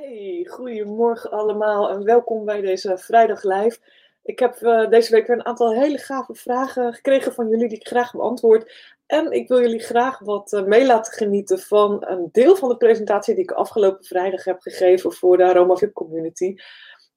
Hey, goedemorgen allemaal en welkom bij deze vrijdag live. Ik heb uh, deze week weer een aantal hele gave vragen gekregen van jullie die ik graag beantwoord. En ik wil jullie graag wat uh, mee laten genieten van een deel van de presentatie die ik afgelopen vrijdag heb gegeven voor de Aroma VIP community.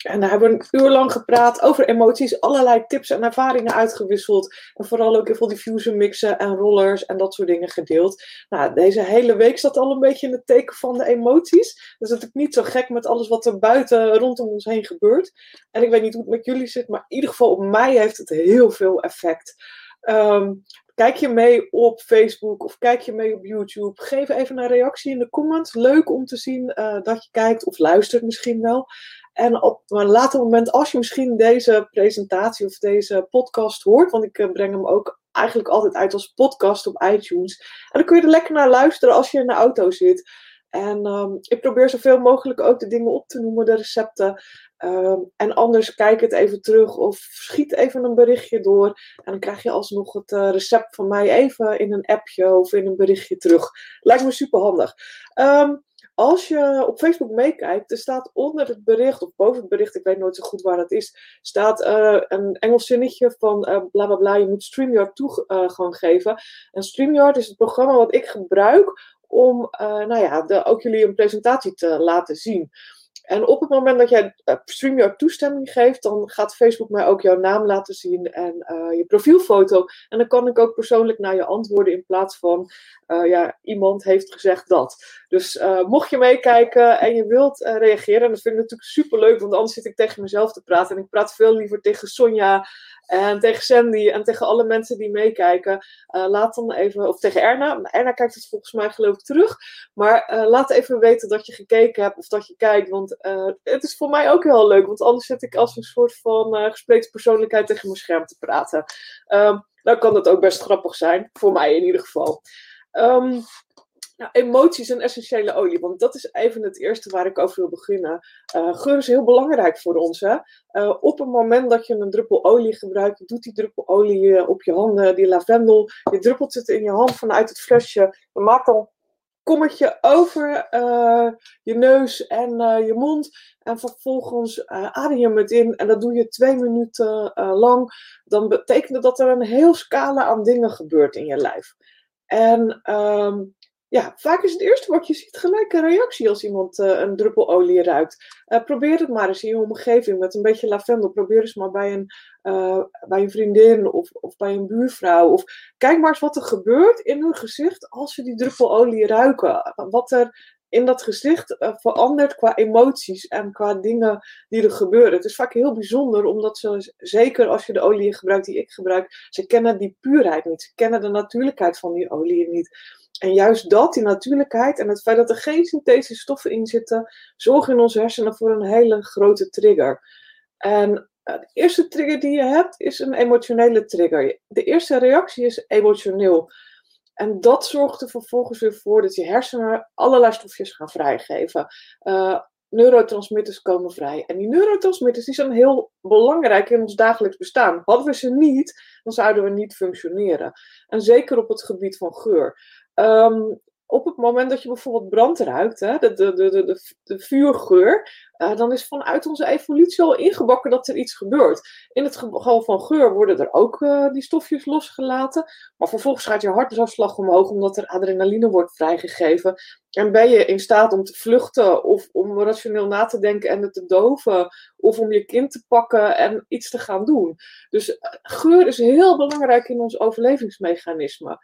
En daar hebben we een uur lang gepraat over emoties, allerlei tips en ervaringen uitgewisseld. En vooral ook heel veel diffuser mixen en rollers en dat soort dingen gedeeld. Nou, deze hele week staat al een beetje in het teken van de emoties. Dus natuurlijk niet zo gek met alles wat er buiten rondom ons heen gebeurt. En ik weet niet hoe het met jullie zit, maar in ieder geval op mij heeft het heel veel effect. Um, Kijk je mee op Facebook of kijk je mee op YouTube? Geef even een reactie in de comments. Leuk om te zien uh, dat je kijkt of luistert misschien wel. En op een later moment, als je misschien deze presentatie of deze podcast hoort, want ik uh, breng hem ook eigenlijk altijd uit als podcast op iTunes. En dan kun je er lekker naar luisteren als je in de auto zit. En um, ik probeer zoveel mogelijk ook de dingen op te noemen, de recepten. Um, en anders kijk het even terug of schiet even een berichtje door. En dan krijg je alsnog het uh, recept van mij even in een appje of in een berichtje terug. Lijkt me super handig. Um, als je op Facebook meekijkt, er staat onder het bericht, of boven het bericht, ik weet nooit zo goed waar dat is, staat uh, een Engels zinnetje van uh, bla bla bla, je moet StreamYard toegang geven. En StreamYard is het programma wat ik gebruik om nou ja, de, ook jullie een presentatie te laten zien. En op het moment dat jij uh, StreamYard toestemming geeft, dan gaat Facebook mij ook jouw naam laten zien en uh, je profielfoto. En dan kan ik ook persoonlijk naar je antwoorden in plaats van, uh, ja, iemand heeft gezegd dat. Dus mocht je meekijken en je wilt reageren, dat vind ik natuurlijk super leuk, want anders zit ik tegen mezelf te praten. En ik praat veel liever tegen Sonja en tegen Sandy en tegen alle mensen die meekijken. Uh, laat dan even, of tegen Erna. Erna kijkt het volgens mij geloof ik terug. Maar uh, laat even weten dat je gekeken hebt of dat je kijkt. Want uh, het is voor mij ook heel leuk. Want anders zit ik als een soort van gespleten persoonlijkheid tegen mijn scherm te praten. Um, dan kan dat ook best grappig zijn. Voor mij in ieder geval. Um, emoties en essentiële olie, want dat is even het eerste waar ik over wil beginnen. Uh, geur is heel belangrijk voor ons. Hè? Uh, op het moment dat je een druppel olie gebruikt, doet die druppel olie op je handen, die lavendel, je druppelt het in je hand vanuit het flesje. Je maakt dan kommetje over je neus en je mond. En vervolgens adem je het in. En dat doe je twee minuten lang. Dan betekent dat er een heel scala aan dingen gebeurt in je lijf. En um, ja, vaak is het eerste wat je ziet gelijk een reactie als iemand uh, een druppel olie ruikt. Uh, probeer het maar eens in je omgeving met een beetje lavendel. Probeer eens maar bij een, uh, bij een vriendin of, of bij een buurvrouw. Of kijk maar eens wat er gebeurt in hun gezicht als ze die druppel olie ruiken. Wat er in dat gezicht verandert qua emoties en qua dingen die er gebeuren. Het is vaak heel bijzonder, omdat ze, zeker als je de olie gebruikt die ik gebruik, ze kennen die puurheid niet. Ze kennen de natuurlijkheid van die olie niet. En juist dat, die natuurlijkheid en het feit dat er geen synthetische stoffen in zitten, zorgen in onze hersenen voor een hele grote trigger. En eh, de eerste trigger die je hebt is een emotionele trigger. De eerste reactie is emotioneel. En dat zorgt er vervolgens weer voor dat je hersenen allerlei stofjes gaan vrijgeven. Uh, neurotransmitters komen vrij. En die neurotransmitters die zijn heel belangrijk in ons dagelijks bestaan. Hadden we ze niet, dan zouden we niet functioneren. En zeker op het gebied van geur. Um, op het moment dat je bijvoorbeeld brand ruikt, hè, de, de, de, de, de vuurgeur, uh, dan is vanuit onze evolutie al ingebakken dat er iets gebeurt. In het geval van geur worden er ook uh, die stofjes losgelaten, maar vervolgens gaat je hartslag omhoog omdat er adrenaline wordt vrijgegeven. En ben je in staat om te vluchten of om rationeel na te denken en het te doven, of om je kind te pakken en iets te gaan doen. Dus uh, geur is heel belangrijk in ons overlevingsmechanisme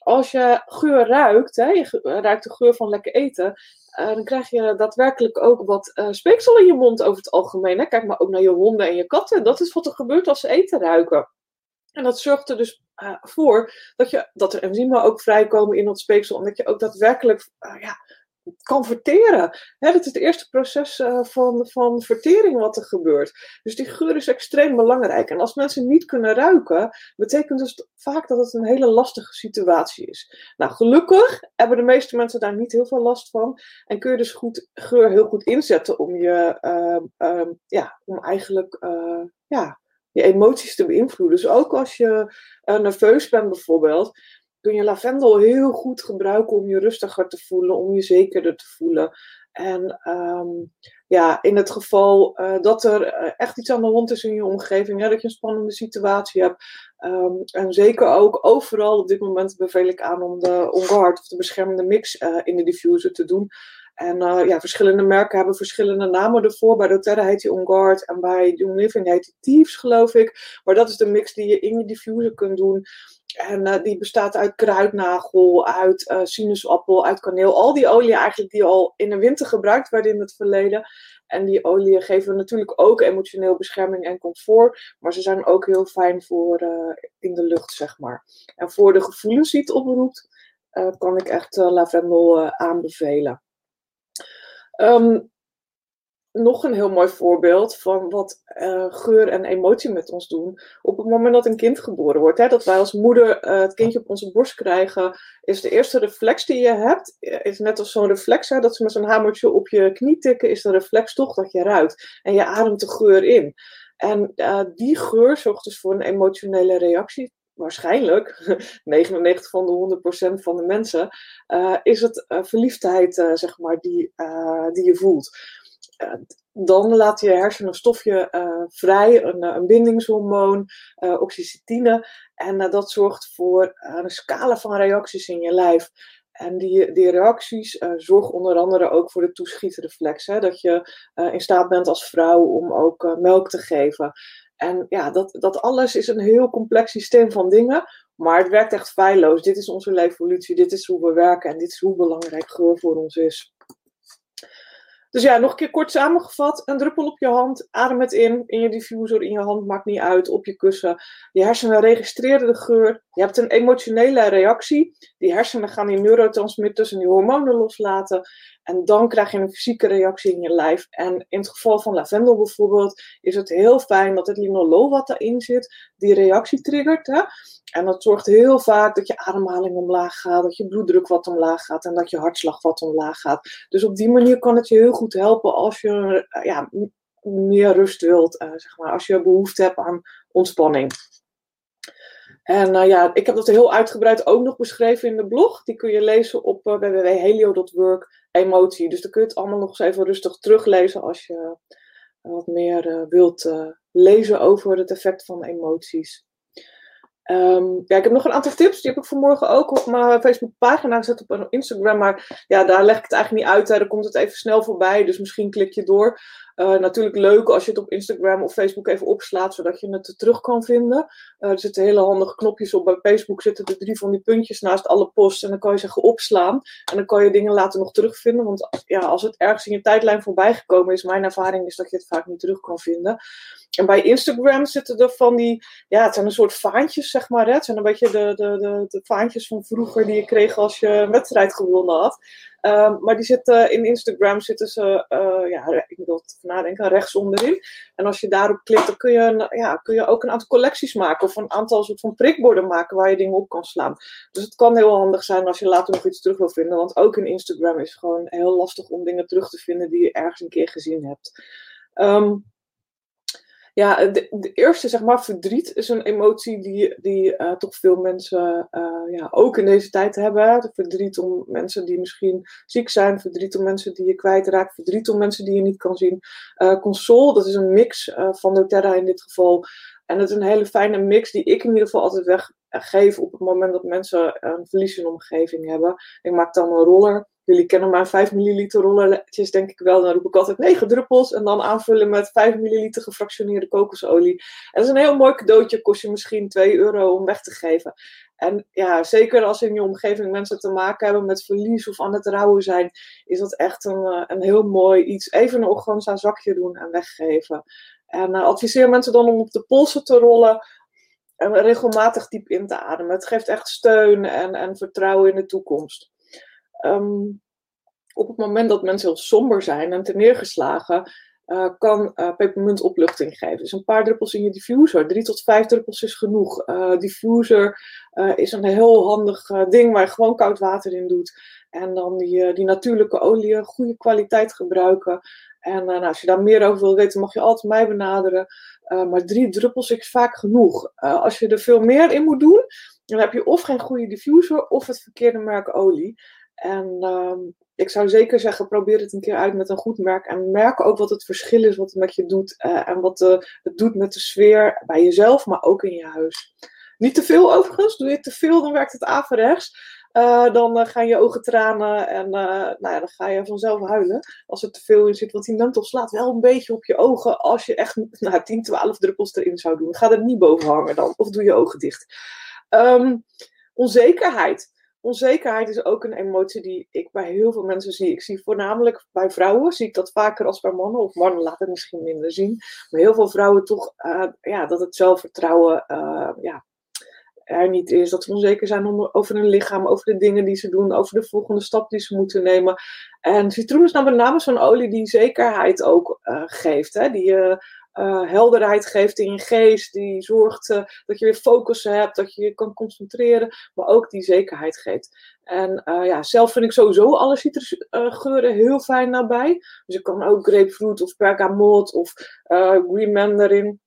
als je geur ruikt, hè, je ruikt de geur van lekker eten, uh, dan krijg je daadwerkelijk ook wat uh, speeksel in je mond over het algemeen. Hè. Kijk maar ook naar je honden en je katten. Dat is wat er gebeurt als ze eten ruiken. En dat zorgt er dus uh, voor dat, je, dat er enzymen ook vrijkomen in dat speeksel. En dat je ook daadwerkelijk ja, kan verteren. Hè, dat is het eerste proces uh, van, van vertering wat er gebeurt. Dus die geur is extreem belangrijk. En als mensen niet kunnen ruiken, betekent dus vaak dat het een hele lastige situatie is. Nou, gelukkig hebben de meeste mensen daar niet heel veel last van. En kun je dus goed, geur heel goed inzetten om je, uh, uh, ja, om eigenlijk, uh, ja, je emoties te beïnvloeden. Dus ook als je uh, nerveus bent bijvoorbeeld, kun je lavendel heel goed gebruiken om je rustiger te voelen, om je zekerder te voelen. En ehm, ja, in het geval uh, dat er echt iets aan de hand is in je omgeving, dat je een spannende situatie hebt. Um, en zeker ook overal op dit moment beveel ik aan om de on-guard of de beschermende mix in de diffuser te doen. En ja, verschillende merken hebben verschillende namen ervoor. Bij doTERRA heet die On Guard en bij Young Living heet die Thieves, geloof ik. Maar dat is de mix die je in je diffuser kunt doen. En uh, die bestaat uit kruidnagel, uit uh, sinaasappel, uit kaneel. Al die oliën eigenlijk die al in de winter gebruikt werden in het verleden. En die oliën geven natuurlijk ook emotioneel bescherming en comfort. Maar ze zijn ook heel fijn voor in de lucht, zeg maar. En voor de gevoelens die het oproept, kan ik echt lavendel aanbevelen. Um, nog een heel mooi voorbeeld van wat uh, geur en emotie met ons doen. Op het moment dat een kind geboren wordt, hè, dat wij als moeder uh, het kindje op onze borst krijgen, is de eerste reflex die je hebt, eh, is net als zo'n reflex, dat ze met zo'n hamertje op je knie tikken, is de reflex toch dat je ruikt. En je ademt de geur in. En die geur zorgt dus voor een emotionele reactie waarschijnlijk 99 van de 100% van de mensen, is het verliefdheid, zeg maar, die, die je voelt. Dan laat je hersenen een stofje vrij, een, een bindingshormoon, oxytocine. En dat zorgt voor een scala van reacties in je lijf. En die, die reacties zorgen onder andere ook voor de toeschietreflex. Hè? Dat je in staat bent als vrouw om ook melk te geven. En ja, dat, dat alles is een heel complex systeem van dingen. Maar het werkt echt feilloos. Dit is onze evolutie, dit is hoe we werken en dit is hoe belangrijk geur voor ons is. Dus ja, nog een keer kort samengevat. Een druppel op je hand, adem het in, in je diffuser, in je hand, maakt niet uit, op je kussen. Je hersenen registreren de geur. Je hebt een emotionele reactie. Die hersenen gaan die neurotransmitters en die hormonen loslaten. En dan krijg je een fysieke reactie in je lijf. En in het geval van lavendel bijvoorbeeld, is het heel fijn dat het linolool wat erin zit, die reactie triggert. Hè? En dat zorgt heel vaak dat je ademhaling omlaag gaat, dat je bloeddruk wat omlaag gaat en dat je hartslag wat omlaag gaat. Dus op die manier kan het je heel goed helpen als je eh, ja, meer rust wilt, uh, zeg maar, als je behoefte hebt aan ontspanning. En uh, ja, ik heb dat heel uitgebreid ook nog beschreven in de blog. Die kun je lezen op uh, www.helio.work emotie. Dus dan kun je het allemaal nog eens even rustig teruglezen als je wat meer wilt lezen over het effect van emoties. Um, ja, ik heb nog een aantal tips. Die heb ik vanmorgen ook op mijn Facebookpagina gezet op Instagram. Maar ja, daar leg ik het eigenlijk niet uit. Daar komt het even snel voorbij. Dus misschien klik je door. Uh, natuurlijk leuk als je het op Instagram of Facebook even opslaat, zodat je het terug kan vinden. Uh, er zitten hele handige knopjes op. Bij Facebook zitten er drie van die puntjes naast alle posts. En dan kan je zeggen opslaan. En dan kan je dingen later nog terugvinden. Want ja, als het ergens in je tijdlijn voorbij gekomen is, mijn ervaring is dat je het vaak niet terug kan vinden. En bij Instagram zitten er van die, ja, het zijn een soort vaantjes, zeg maar. Hè? Het zijn een beetje de, de, de, de vaantjes van vroeger die je kreeg als je een wedstrijd gewonnen had. Um, maar die zitten in Instagram zitten ze, uh, ja, ik even nadenken, rechts onderin. En als je daarop klikt, dan kun je, ja, kun je ook een aantal collecties maken of een aantal soort van prikborden maken waar je dingen op kan slaan. Dus het kan heel handig zijn als je later nog iets terug wil vinden. Want ook in Instagram is het gewoon heel lastig om dingen terug te vinden die je ergens een keer gezien hebt. Um, ja, de, eerste, zeg maar, verdriet is een emotie die, die uh, toch veel mensen uh, ja, ook in deze tijd hebben. Verdriet om mensen die misschien ziek zijn, verdriet om mensen die je kwijtraakt, verdriet om mensen die je niet kan zien. Uh, console, dat is een mix van doTERRA in dit geval. En het is een hele fijne mix die ik in ieder geval altijd weggeef op het moment dat mensen een verlies in omgeving hebben. Ik maak dan een roller Jullie kennen maar 5 milliliter rolletjes, denk ik wel. Dan roep ik altijd 9 druppels en dan aanvullen met 5 milliliter gefractioneerde kokosolie. En dat is een heel mooi cadeautje, kost je misschien 2 euro om weg te geven. En ja, zeker als in je omgeving mensen te maken hebben met verlies of aan het rouwen zijn, is dat echt een, eh, een heel mooi iets. Even een organza zakje doen en weggeven. En uh, adviseer mensen dan om op de polsen te rollen en regelmatig diep in te ademen. Het geeft echt steun en, en vertrouwen in de toekomst. Um, op het moment dat mensen heel somber zijn en te neergeslagen, uh, kan uh, pepermunt opluchting geven. Dus een paar druppels in je diffuser. Drie tot vijf druppels is genoeg. Diffuser is een heel handig ding waar je gewoon koud water in doet. En dan die, die natuurlijke olie, goede kwaliteit gebruiken. En nou, als je daar meer over wil weten, mag je altijd mij benaderen. maar drie druppels is vaak genoeg. als je er veel meer in moet doen, dan heb je of geen goede diffuser of het verkeerde merk olie. En ehm, ik zou zeker zeggen, probeer het een keer uit met een goed merk. En merk ook wat het verschil is, wat het met je doet. En wat het doet met de sfeer bij jezelf, maar ook in je huis. Niet te veel overigens. Doe je te veel, dan werkt het averechts. Uh, dan gaan je ogen tranen en nou ja, dan ga je vanzelf huilen als er te veel in zit. Want die menthol slaat wel een beetje op je ogen als je echt nou, 10, 12 druppels erin zou doen. Ga er niet boven hangen dan, of doe je ogen dicht. Um, onzekerheid onzekerheid is ook een emotie die ik bij heel veel mensen zie. Ik zie voornamelijk bij vrouwen, zie ik dat vaker als bij mannen. Of mannen laten het misschien minder zien. Maar heel veel vrouwen toch, ja, dat het zelfvertrouwen ja, er niet is. Dat ze onzeker zijn over hun lichaam, over de dingen die ze doen, over de volgende stap die ze moeten nemen. En citroen is nou met name zo'n olie die zekerheid ook uh, geeft. Hè? Die uh, helderheid geeft in je geest, die zorgt dat je weer focus hebt, dat je je kan concentreren, maar ook die zekerheid geeft. En ja, zelf vind ik sowieso alle citrusgeuren heel fijn nabij. Dus ik kan ook grapefruit of bergamot of green mandarin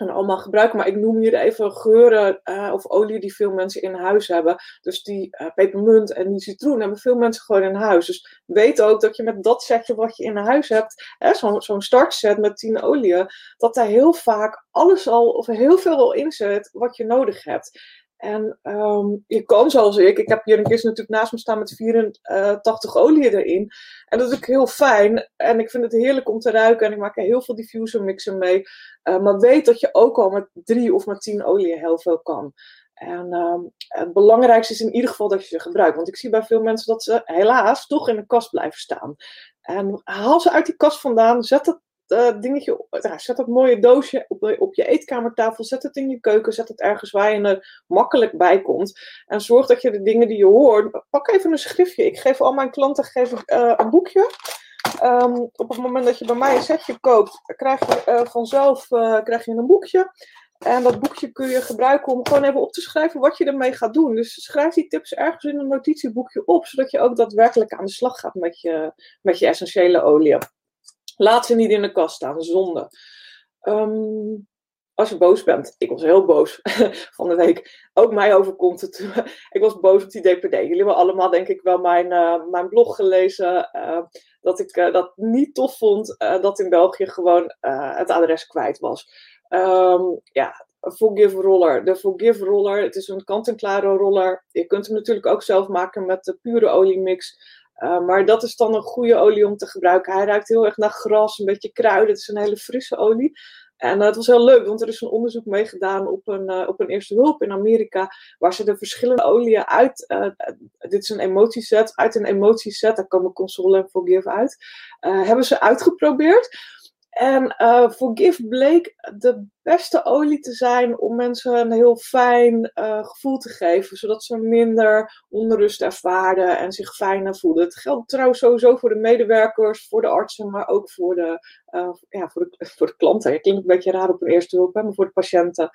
en allemaal gebruiken. Maar ik noem hier even geuren uh, of olie die veel mensen in huis hebben. Dus die uh, pepermunt en die citroen hebben veel mensen gewoon in huis. Dus weet ook dat je met dat setje wat je in huis hebt, zo'n zo startset met 10 oliën, dat daar heel vaak alles al of heel veel al in zit wat je nodig hebt. En um, je kan zoals ik, ik heb hier een kist natuurlijk naast me staan met 84 oliën erin. En dat is ook heel fijn. En ik vind het heerlijk om te ruiken. En ik maak er heel veel diffuser mixen mee. Uh, maar weet dat je ook al met drie of met tien oliën heel veel kan. En um, het belangrijkste is in ieder geval dat je ze gebruikt. Want ik zie bij veel mensen dat ze helaas toch in de kast blijven staan. En haal ze uit die kast vandaan. Zet het uh, dingetje, zet dat mooie doosje op, op je eetkamertafel, zet het in je keuken, zet het ergens waar je er makkelijk bij komt. En zorg dat je de dingen die je hoort, pak even een schriftje. Ik geef al mijn klanten geef uh, een boekje. Um, op het moment dat je bij mij een setje koopt, krijg je uh, vanzelf krijg je een boekje. En dat boekje kun je gebruiken om gewoon even op te schrijven wat je ermee gaat doen. Dus schrijf die tips ergens in een notitieboekje op, zodat je ook daadwerkelijk aan de slag gaat met je, met je essentiële olie. Laat ze niet in de kast staan, zonde. Um, als je boos bent. Ik was heel boos van de week. Ook mij overkomt het. ik was boos op die DPD. Jullie hebben allemaal denk ik wel mijn, uh, mijn blog gelezen. Uh, dat ik uh, dat niet tof vond dat in België gewoon het adres kwijt was. Um, ja, Forgive Roller. De Forgive Roller, het is een kant-en-klare roller. Je kunt hem natuurlijk ook zelf maken met de pure oliemix. Uh, maar dat is dan een goede olie om te gebruiken. Hij ruikt heel erg naar gras, een beetje kruiden. Het is een hele frisse olie. En uh, het was heel leuk, want er is een onderzoek meegedaan op een, uh, op een eerste hulp in Amerika, waar ze de verschillende oliën uit, dit is een emotieset, uit een emotieset, daar komen Console en Forgive uit, hebben ze uitgeprobeerd. En uh, Forgive bleek de beste olie te zijn om mensen een heel fijn uh, gevoel te geven, zodat ze minder onrust ervaren en zich fijner voelen. Het geldt trouwens sowieso voor de medewerkers, voor de artsen, maar ook voor de, uh, ja, voor de, voor klanten. Het klinkt een beetje raar op een eerste hulp, maar voor de patiënten.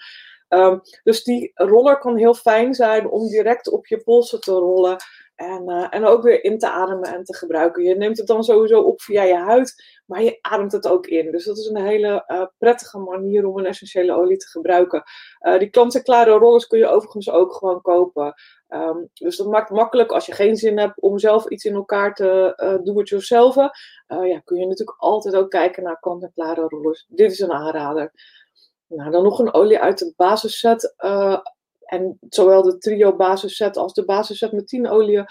Um, dus die roller kan heel fijn zijn om direct op je polsen te rollen. En, uh, en ook weer in te ademen en te gebruiken. Je neemt het dan sowieso op via je huid, maar je ademt het ook in. Dus dat is een hele uh, prettige manier om een essentiële olie te gebruiken. Uh, die kant-en-klare rollers kun je overigens ook gewoon kopen. Um, dus dat maakt makkelijk als je geen zin hebt om zelf iets in elkaar te uh, do it yourself. ja, kun je natuurlijk altijd ook kijken naar kant-en-klare rollers. Dit is een aanrader. Nou, dan nog een olie uit de basisset. En zowel de trio basisset als de basisset met 10 oliën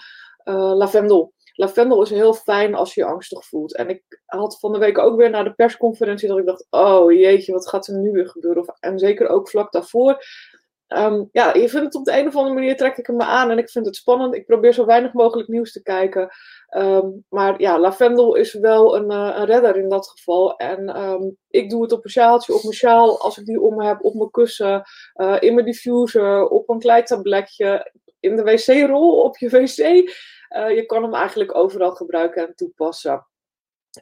uh, lavendel. Lavendel is heel fijn als je angstig voelt. En ik had van de week ook weer naar de persconferentie dat ik dacht: oh jeetje, wat gaat er nu weer gebeuren? Of, en zeker ook vlak daarvoor. Um, ja, je vindt het op de een of andere manier trek ik hem me aan en ik vind het spannend. Ik probeer zo weinig mogelijk nieuws te kijken. Um, maar ja, lavendel is wel een, uh, een redder in dat geval. En um, ik doe het op een sjaaltje, op mijn sjaal, als ik die om heb, op mijn kussen, uh, in mijn diffuser, op een kleitabletje, in de wc-rol, op je wc. Uh, je kan hem eigenlijk overal gebruiken en toepassen.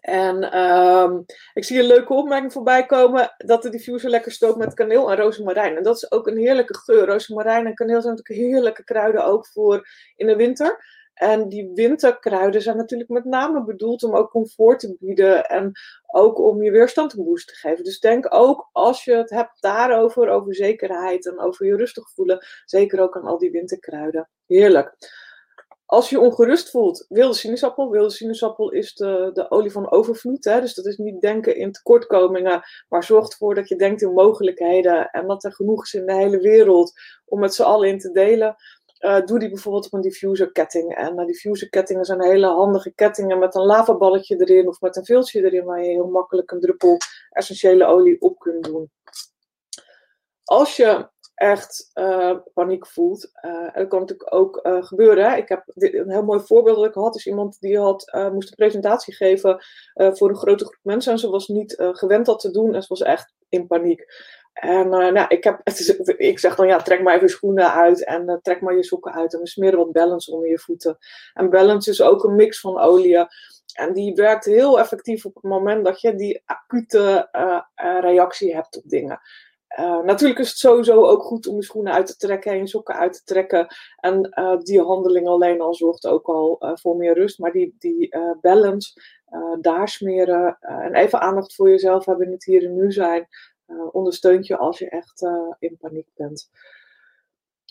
En um, ik zie een leuke opmerking voorbij komen dat de diffuser lekker stookt met kaneel en rozemarijn. En dat is ook een heerlijke geur. Rozemarijn en kaneel zijn natuurlijk heerlijke kruiden ook voor in de winter. En die winterkruiden zijn natuurlijk met name bedoeld om ook comfort te bieden en ook om je weerstand een boost te geven. Dus denk ook als je het hebt daarover, over zekerheid en over je rustig voelen, zeker ook aan al die winterkruiden. Heerlijk. Als je ongerust voelt, wilde sinaasappel. Wilde sinaasappel is de, de olie van overvloed. Hè? Dus dat is niet denken in tekortkomingen, maar zorgt ervoor dat je denkt in mogelijkheden. En dat er genoeg is in de hele wereld om met z'n allen in te delen. Uh, doe die bijvoorbeeld op een diffuser ketting. En diffuser kettingen zijn hele handige kettingen met een lavaballetje erin of met een viltje erin waar je heel makkelijk een druppel essentiële olie op kunt doen. Als je echt uh, paniek voelt. En dat kan natuurlijk ook uh, gebeuren. Ik heb dit, een heel mooi voorbeeld dat ik had. is iemand die had, moest een presentatie geven voor een grote groep mensen. En ze was niet gewend dat te doen. En ze was echt in paniek. En nou, ik, heb, ik zeg dan, ja, trek maar even je schoenen uit. En trek maar je sokken uit. En we smeren wat balance onder je voeten. En balance is ook een mix van oliën. En die werkt heel effectief op het moment dat je die acute reactie hebt op dingen. Uh, natuurlijk is het sowieso ook goed om je schoenen uit te trekken en je sokken uit te trekken. En uh, die handeling alleen al zorgt ook al uh, voor meer rust. Maar die, die balance, daar smeren en even aandacht voor jezelf hebben in het hier en nu zijn, ondersteunt je als je echt in paniek bent.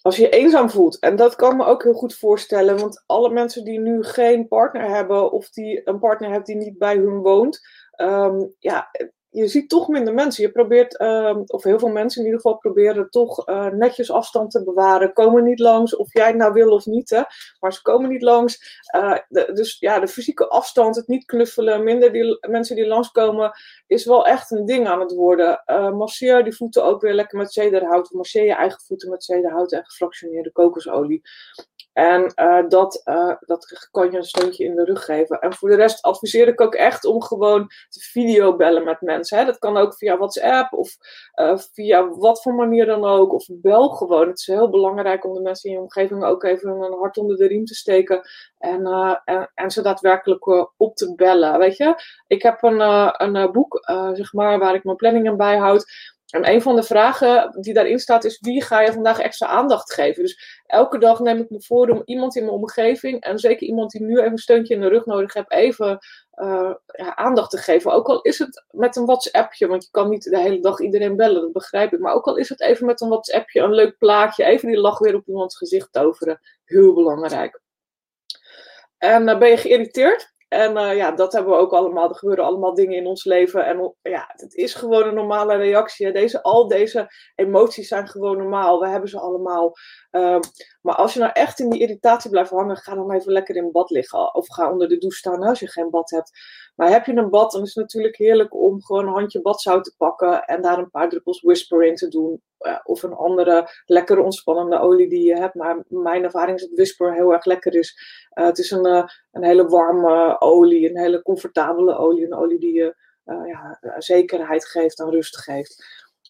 Als je je eenzaam voelt, en dat kan me ook heel goed voorstellen, want alle mensen die nu geen partner hebben of die een partner hebben die niet bij hun woont, um, ja, je ziet toch minder mensen. Je probeert, ehm, of heel veel mensen in ieder geval proberen toch uh, netjes afstand te bewaren. Komen niet langs, of jij het nou wil of niet. Hè? Maar ze komen niet langs. Uh, dus ja, de fysieke afstand, het niet knuffelen, minder die, mensen die langskomen, is wel echt een ding aan het worden. Uh, masseer die voeten ook weer lekker met zederhout. Masseer je eigen voeten met zederhout en gefractioneerde kokosolie. En uh, dat, uh, dat kan je een steuntje in de rug geven. En voor de rest adviseer ik ook echt om gewoon te videobellen met mensen. Hè. Dat kan ook via WhatsApp of uh, via wat voor manier dan ook. Of bel gewoon. Het is heel belangrijk om de mensen in je omgeving ook even een hart onder de riem te steken. En, en, en, ze daadwerkelijk op te bellen. Weet je, ik heb een, een boek, zeg maar, waar ik mijn planningen bijhoud. En een van de vragen die daarin staat is: wie ga je vandaag extra aandacht geven? Dus elke dag neem ik me voor om iemand in mijn omgeving, en zeker iemand die nu even een steuntje in de rug nodig heeft, even uh, ja, aandacht te geven. Ook al is het met een WhatsAppje, want je kan niet de hele dag iedereen bellen, dat begrijp ik. Maar ook al is het even met een WhatsAppje, een leuk plaatje, even die lach weer op iemands gezicht toveren. Heel belangrijk. En uh, ben je geïrriteerd? En uh, ja, dat hebben we ook allemaal. Er gebeuren allemaal dingen in ons leven. En ja, het is gewoon een normale reactie. Deze, al deze emoties zijn gewoon normaal. We hebben ze allemaal. Uh, maar als je nou echt in die irritatie blijft hangen, ga dan even lekker in bad liggen. Of ga onder de douche staan als je geen bad hebt. Maar heb je een bad, dan is het natuurlijk heerlijk om gewoon een handje badzout te pakken. En daar een paar druppels Whisper in te doen. Uh, of een andere lekkere ontspannende olie die je hebt. Maar mijn ervaring is dat Whisper heel erg lekker is. Uh, het is een, uh, een hele warme olie, een hele comfortabele olie. Een olie die je ja, zekerheid geeft en rust geeft.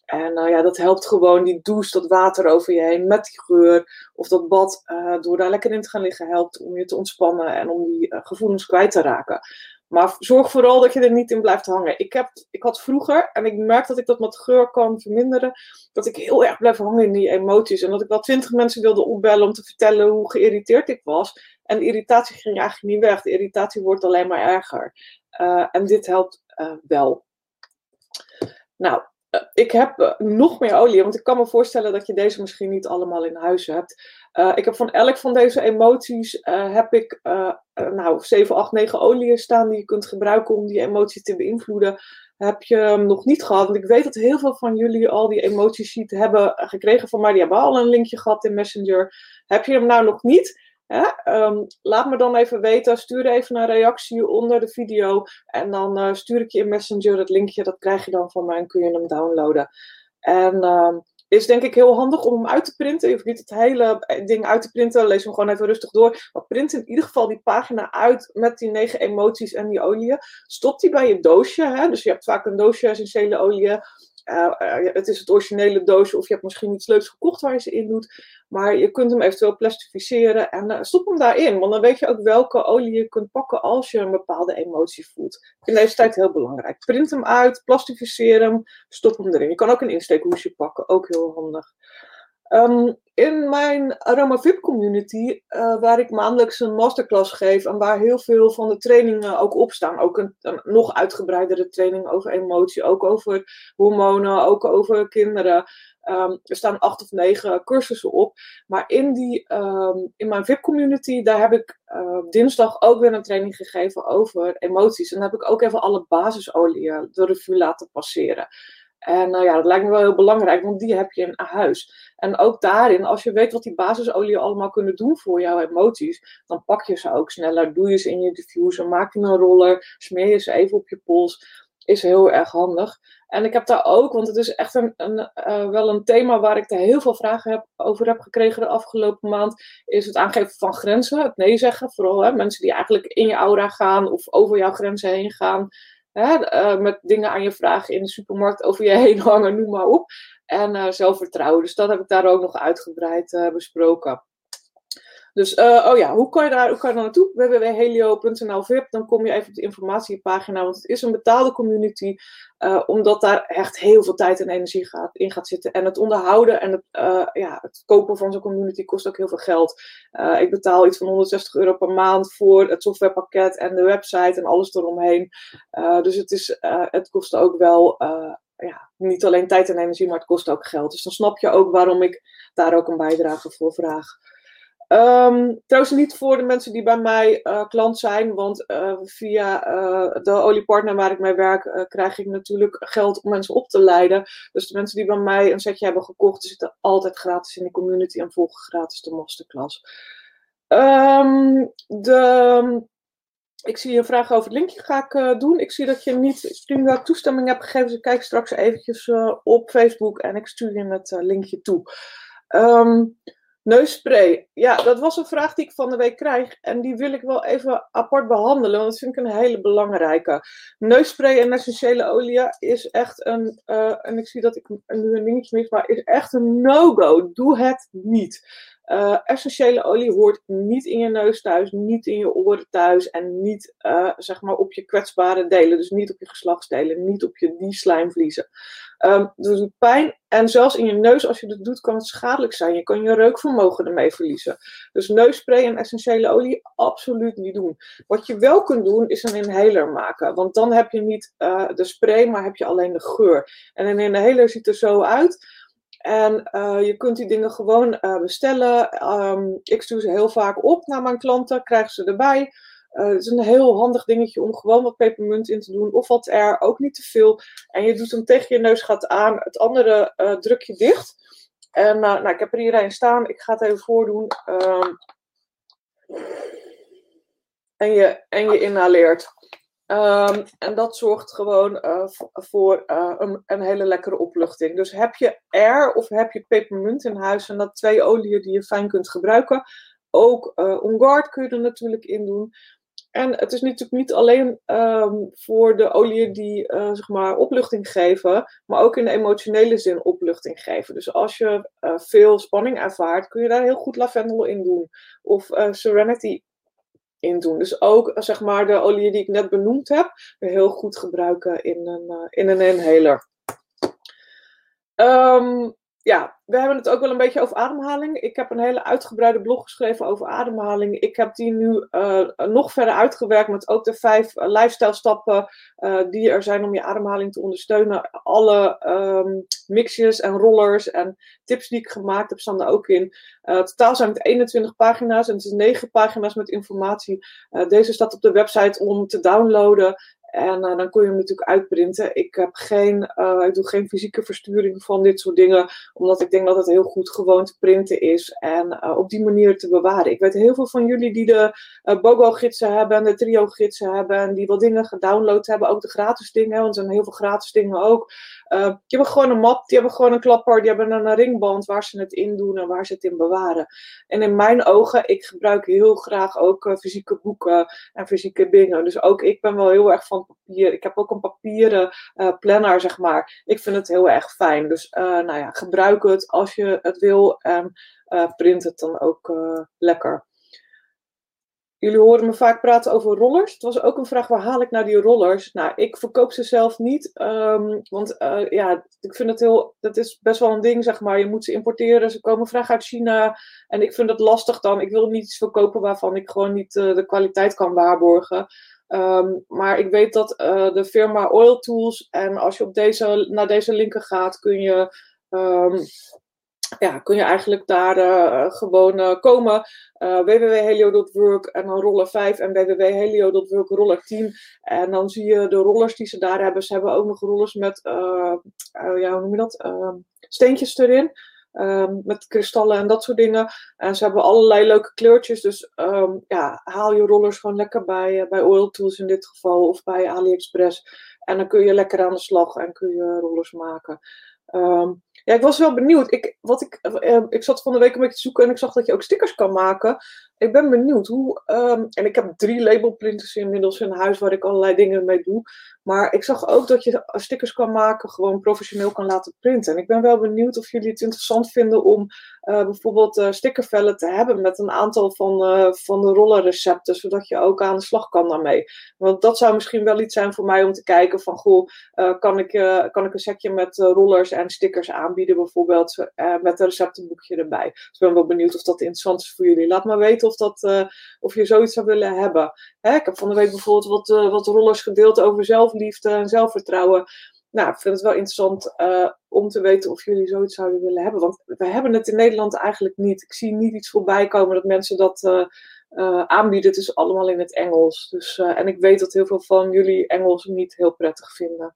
En ja, dat helpt gewoon, die douche, dat water over je heen met die geur. Of dat bad, door daar lekker in te gaan liggen, helpt om je te ontspannen en om die gevoelens kwijt te raken. Maar zorg vooral dat je er niet in blijft hangen. Ik, heb, ik had vroeger, en ik merk dat ik dat met geur kan verminderen, dat ik heel erg blijf hangen in die emoties. En dat ik wel twintig mensen wilde opbellen om te vertellen hoe geïrriteerd ik was. En de irritatie ging eigenlijk niet weg. De irritatie wordt alleen maar erger. en dit helpt wel. Nou, eh, ik heb eh, nog meer olie, want ik kan me voorstellen dat je deze misschien niet allemaal in huis hebt. Uh, ik heb van elk van deze emoties heb ik nou 7, 8, 9 oliën staan die je kunt gebruiken om die emoties te beïnvloeden. Heb je hem nog niet gehad? Want ik weet dat heel veel van jullie al die emoties hebben gekregen van mij. Die hebben al een linkje gehad in Messenger. Heb je hem nou nog niet? Um, laat me dan even weten. Stuur even een reactie onder de video. En dan uh, stuur ik je in Messenger het linkje. Dat krijg je dan van mij en kun je hem downloaden. En um, is denk ik heel handig om hem uit te printen. Je hoeft niet het hele ding uit te printen. Lees hem gewoon even rustig door. Maar print in ieder geval die pagina uit met die negen emoties en die oliën. Stop die bij je doosje. Hè? Dus je hebt vaak een doosje essentiële oliën. Uh, uh, het is het originele doosje of je hebt misschien iets leuks gekocht waar je ze in doet. Maar je kunt hem eventueel plastificeren en uh, stop hem daarin. Want dan weet je ook welke olie je kunt pakken als je een bepaalde emotie voelt. In deze tijd heel belangrijk. Print hem uit, plastificeer hem, stop hem erin. Je kan ook een insteekhoesje pakken, ook heel handig. Ehm, in mijn Aroma VIP community, uh, waar ik maandelijks een masterclass geef en waar heel veel van de trainingen ook op staan. Ook een, nog uitgebreidere training over emotie, ook over hormonen, ook over kinderen. Um, er staan acht of negen cursussen op. Maar in, die, um, in mijn VIP-community, daar heb ik uh, dinsdag ook weer een training gegeven over emoties. En dan heb ik ook even alle basisolieën de revue laten passeren. En uh, ja, dat lijkt me wel heel belangrijk, want die heb je in huis. En ook daarin, als je weet wat die basisolieën allemaal kunnen doen voor jouw emoties, dan pak je ze ook sneller. Doe je ze in je diffuser, maak je een roller, smeer je ze even op je pols. Is heel erg handig. En ik heb daar ook, want het is echt een, uh, wel een thema waar ik er heel veel vragen over heb gekregen de afgelopen maand, is het aangeven van grenzen, het nee zeggen. Vooral hè, mensen die eigenlijk in je aura gaan of over jouw grenzen heen gaan. Uh, met dingen aan je vragen in de supermarkt over je heen hangen, noem maar op. En uh, zelfvertrouwen. Dus dat heb ik daar ook nog uitgebreid besproken. Dus, uh, oh ja, hoe kan je daar, hoe kan je daar naartoe? www.helio.nl VIP, dan kom je even op de informatiepagina, want het is een betaalde community, uh, omdat daar echt heel veel tijd en energie gaat, in gaat zitten. En het onderhouden en het, uh, ja, het kopen van zo'n community kost ook heel veel geld. ik betaal iets van 160 euro per maand voor het softwarepakket en de website en alles eromheen. dus het, is, het kost ook wel ja, niet alleen tijd en energie, maar het kost ook geld. Dus dan snap je ook waarom ik daar ook een bijdrage voor vraag. Um, trouwens niet voor de mensen die bij mij uh, klant zijn, want uh, via uh, de oliepartner waar ik mee werk, krijg ik natuurlijk geld om mensen op te leiden. Dus de mensen die bij mij een setje hebben gekocht, zitten altijd gratis in de community en volgen gratis de masterclass. Um, de, ik zie een vraag over het linkje, ga ik doen. Ik zie dat je niet StreamYard toestemming hebt gegeven, dus ik kijk straks eventjes op Facebook en ik stuur je het linkje toe. Um, Neusspray. Ja, dat was een vraag die ik van de week krijg. En die wil ik wel even apart behandelen. Want dat vind ik een hele belangrijke. Neusspray en essentiële olie is echt een. Uh, en ik zie dat ik nu een dingetje mis, maar is echt een no-go. Doe het niet. Uh, essentiële olie hoort niet in je neus thuis, niet in je oren thuis en niet uh, zeg maar op je kwetsbare delen. Dus niet op je geslachtsdelen, niet op je die slijmvliezen. Um, dat doet pijn en zelfs in je neus, als je dat doet, kan het schadelijk zijn. Je kan je reukvermogen ermee verliezen. Dus neusspray en essentiële olie absoluut niet doen. Wat je wel kunt doen, is een inhaler maken. Want dan heb je niet uh, de spray, maar heb je alleen de geur. En een inhaler ziet er zo uit. En uh, je kunt die dingen gewoon uh, bestellen. Um, ik stuur ze heel vaak op naar mijn klanten, krijgen ze erbij. Uh, het is een heel handig dingetje om gewoon wat pepermunt in te doen. Of wat er, ook niet te veel. En je doet hem tegen je neus, gaat aan. Het andere druk je dicht. En nou, ik heb er hier een staan. Ik ga het even voordoen. Um, en, je, en je inhaleert. Um, en dat zorgt gewoon uh, voor uh, een, een, hele lekkere opluchting. Dus heb je air of heb je pepermunt in huis, en dat twee oliën die je fijn kunt gebruiken. Ook uh, On Guard kun je er natuurlijk in doen. En het is natuurlijk niet alleen um, voor de oliën die zeg maar opluchting geven, maar ook in de emotionele zin opluchting geven. Dus als je veel spanning ervaart, kun je daar heel goed lavendel in doen. Of Serenity in doen. Dus ook zeg maar de olie die ik net benoemd heb, heel goed gebruiken in een, uh, in een inhaler. Um, ja, we hebben het ook wel een beetje over ademhaling. Ik heb een hele uitgebreide blog geschreven over ademhaling. Ik heb die nu uh, nog verder uitgewerkt met ook de vijf uh, lifestyle stappen uh, die er zijn om je ademhaling te ondersteunen. Alle um, mixjes en rollers en tips die ik gemaakt heb staan er ook in. totaal zijn het 21 pagina's en het is 9 pagina's met informatie. deze staat op de website om te downloaden. En uh, dan kun je hem natuurlijk uitprinten. Ik, heb geen, uh, ik doe geen fysieke versturing van dit soort dingen, omdat ik denk dat het heel goed gewoon te printen is en uh, op die manier te bewaren. Ik weet heel veel van jullie die de BOGO-gidsen hebben en de Trio-gidsen hebben en die wel dingen gedownload hebben, ook de gratis dingen, want er zijn heel veel gratis dingen ook. Uh, die hebben gewoon een map, die hebben gewoon een klapper, die hebben een ringband waar ze het in doen en waar ze het in bewaren. En in mijn ogen, ik gebruik heel graag ook uh, fysieke boeken en fysieke dingen. Dus ook ik ben wel heel erg van papier. Ik heb ook een papieren uh, planner, zeg maar. Ik vind het heel erg fijn. Dus nou ja, gebruik het als je het wil en print het dan ook lekker. Jullie horen me vaak praten over rollers. Het was ook een vraag, waar haal ik nou die rollers? Nou, ik verkoop ze zelf niet. Ehm, want uh, ja, ik vind het heel, dat is best wel een ding, zeg maar. Je moet ze importeren, ze komen graag uit China. En ik vind dat lastig dan. Ik wil niet iets verkopen waarvan ik gewoon niet uh, de kwaliteit kan waarborgen. Um, maar ik weet dat uh, de firma Oil Tools, en als je op deze, naar deze linker gaat, kun je um, ja, kun je eigenlijk daar uh, gewoon uh, komen. Uh, www.helio.work en dan roller 5 en www.helio.work roller 10. En dan zie je de rollers die ze daar hebben. Ze hebben ook nog rollers met, ja, hoe noem je dat? Ehm, steentjes erin. Um, met kristallen en dat soort dingen. En ze hebben allerlei leuke kleurtjes. Dus um, ja, haal je rollers gewoon lekker bij, bij Oil Tools in dit geval. Of bij AliExpress. En dan kun je lekker aan de slag en kun je rollers maken. Um, ja, ik was wel benieuwd. Ik, wat ik, uh, ik zat van de week een beetje te zoeken en ik zag dat je ook stickers kan maken. Ik ben benieuwd hoe. Um, en ik heb drie labelprinters inmiddels in huis waar ik allerlei dingen mee doe. Maar ik zag ook dat je stickers kan maken, gewoon professioneel kan laten printen. En ik ben wel benieuwd of jullie het interessant vinden om uh, bijvoorbeeld uh, stickervellen te hebben met een aantal van, uh, van de rollerrecepten, zodat je ook aan de slag kan daarmee. Want dat zou misschien wel iets zijn voor mij om te kijken van, goh, kan, ik, kan ik een setje met rollers en stickers aanbieden bijvoorbeeld, met een receptenboekje erbij. Dus ik ben wel benieuwd of dat interessant is voor jullie. Laat maar weten of, dat, of je zoiets zou willen hebben. Hè, ik heb van de week bijvoorbeeld wat, wat rollers gedeeld over zelfliefde en zelfvertrouwen nou, ik vind het wel interessant uh, om te weten of jullie zoiets zouden willen hebben. Want we hebben het in Nederland eigenlijk niet. Ik zie niet iets voorbij komen dat mensen dat aanbieden. Het is allemaal in het Engels. Dus, en ik weet dat heel veel van jullie Engels niet heel prettig vinden.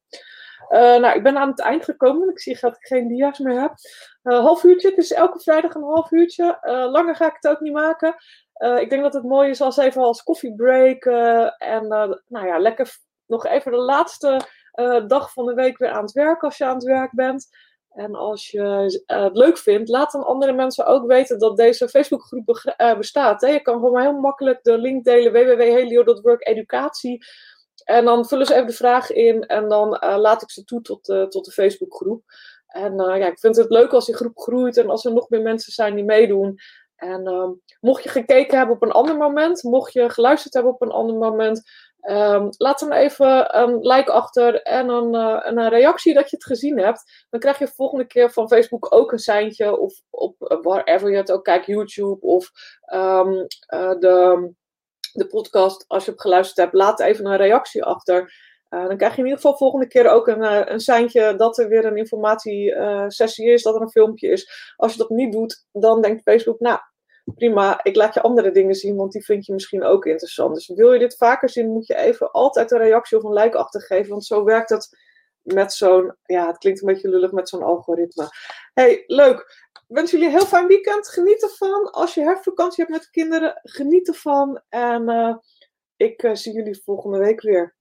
nou, ik ben aan het eind gekomen. Ik zie dat ik geen dia's meer heb. half uurtje. Het is elke vrijdag een half uurtje. langer ga ik het ook niet maken. Ik denk dat het mooi is als even als koffiebreak. en nou ja, lekker nog even de laatste dag van de week weer aan het werk als je aan het werk bent. En als je het leuk vindt, laat dan andere mensen ook weten dat deze Facebookgroep be bestaat. Hè. Je kan gewoon heel makkelijk de link delen www.helio.work educatie. En dan vullen ze even de vraag in en dan laat ik ze toe tot, tot de Facebookgroep. En ja, ik vind het leuk als die groep groeit en als er nog meer mensen zijn die meedoen. En uh, mocht je gekeken hebben op een ander moment, mocht je geluisterd hebben op een ander moment, Um, laat dan even een like achter en een, uh, een, reactie dat je het gezien hebt. Dan krijg je volgende keer van Facebook ook een seintje. Of op uh, wherever je het ook kijkt, YouTube of um, uh, de, de podcast. Als je het geluisterd hebt, laat even een reactie achter. dan krijg je in ieder geval volgende keer ook een, een seintje dat er weer een informatiesessie is, dat er een filmpje is. Als je dat niet doet, dan denkt Facebook, nou, prima, ik laat je andere dingen zien, want die vind je misschien ook interessant. Dus wil je dit vaker zien, moet je even altijd een reactie of een like achtergeven, want zo werkt het met zo'n, ja, het klinkt een beetje lullig met zo'n algoritme. Hey, leuk. Wens jullie een heel fijn weekend. Geniet ervan. Als je herfstvakantie hebt met kinderen, geniet ervan. En uh, ik uh, zie jullie volgende week weer.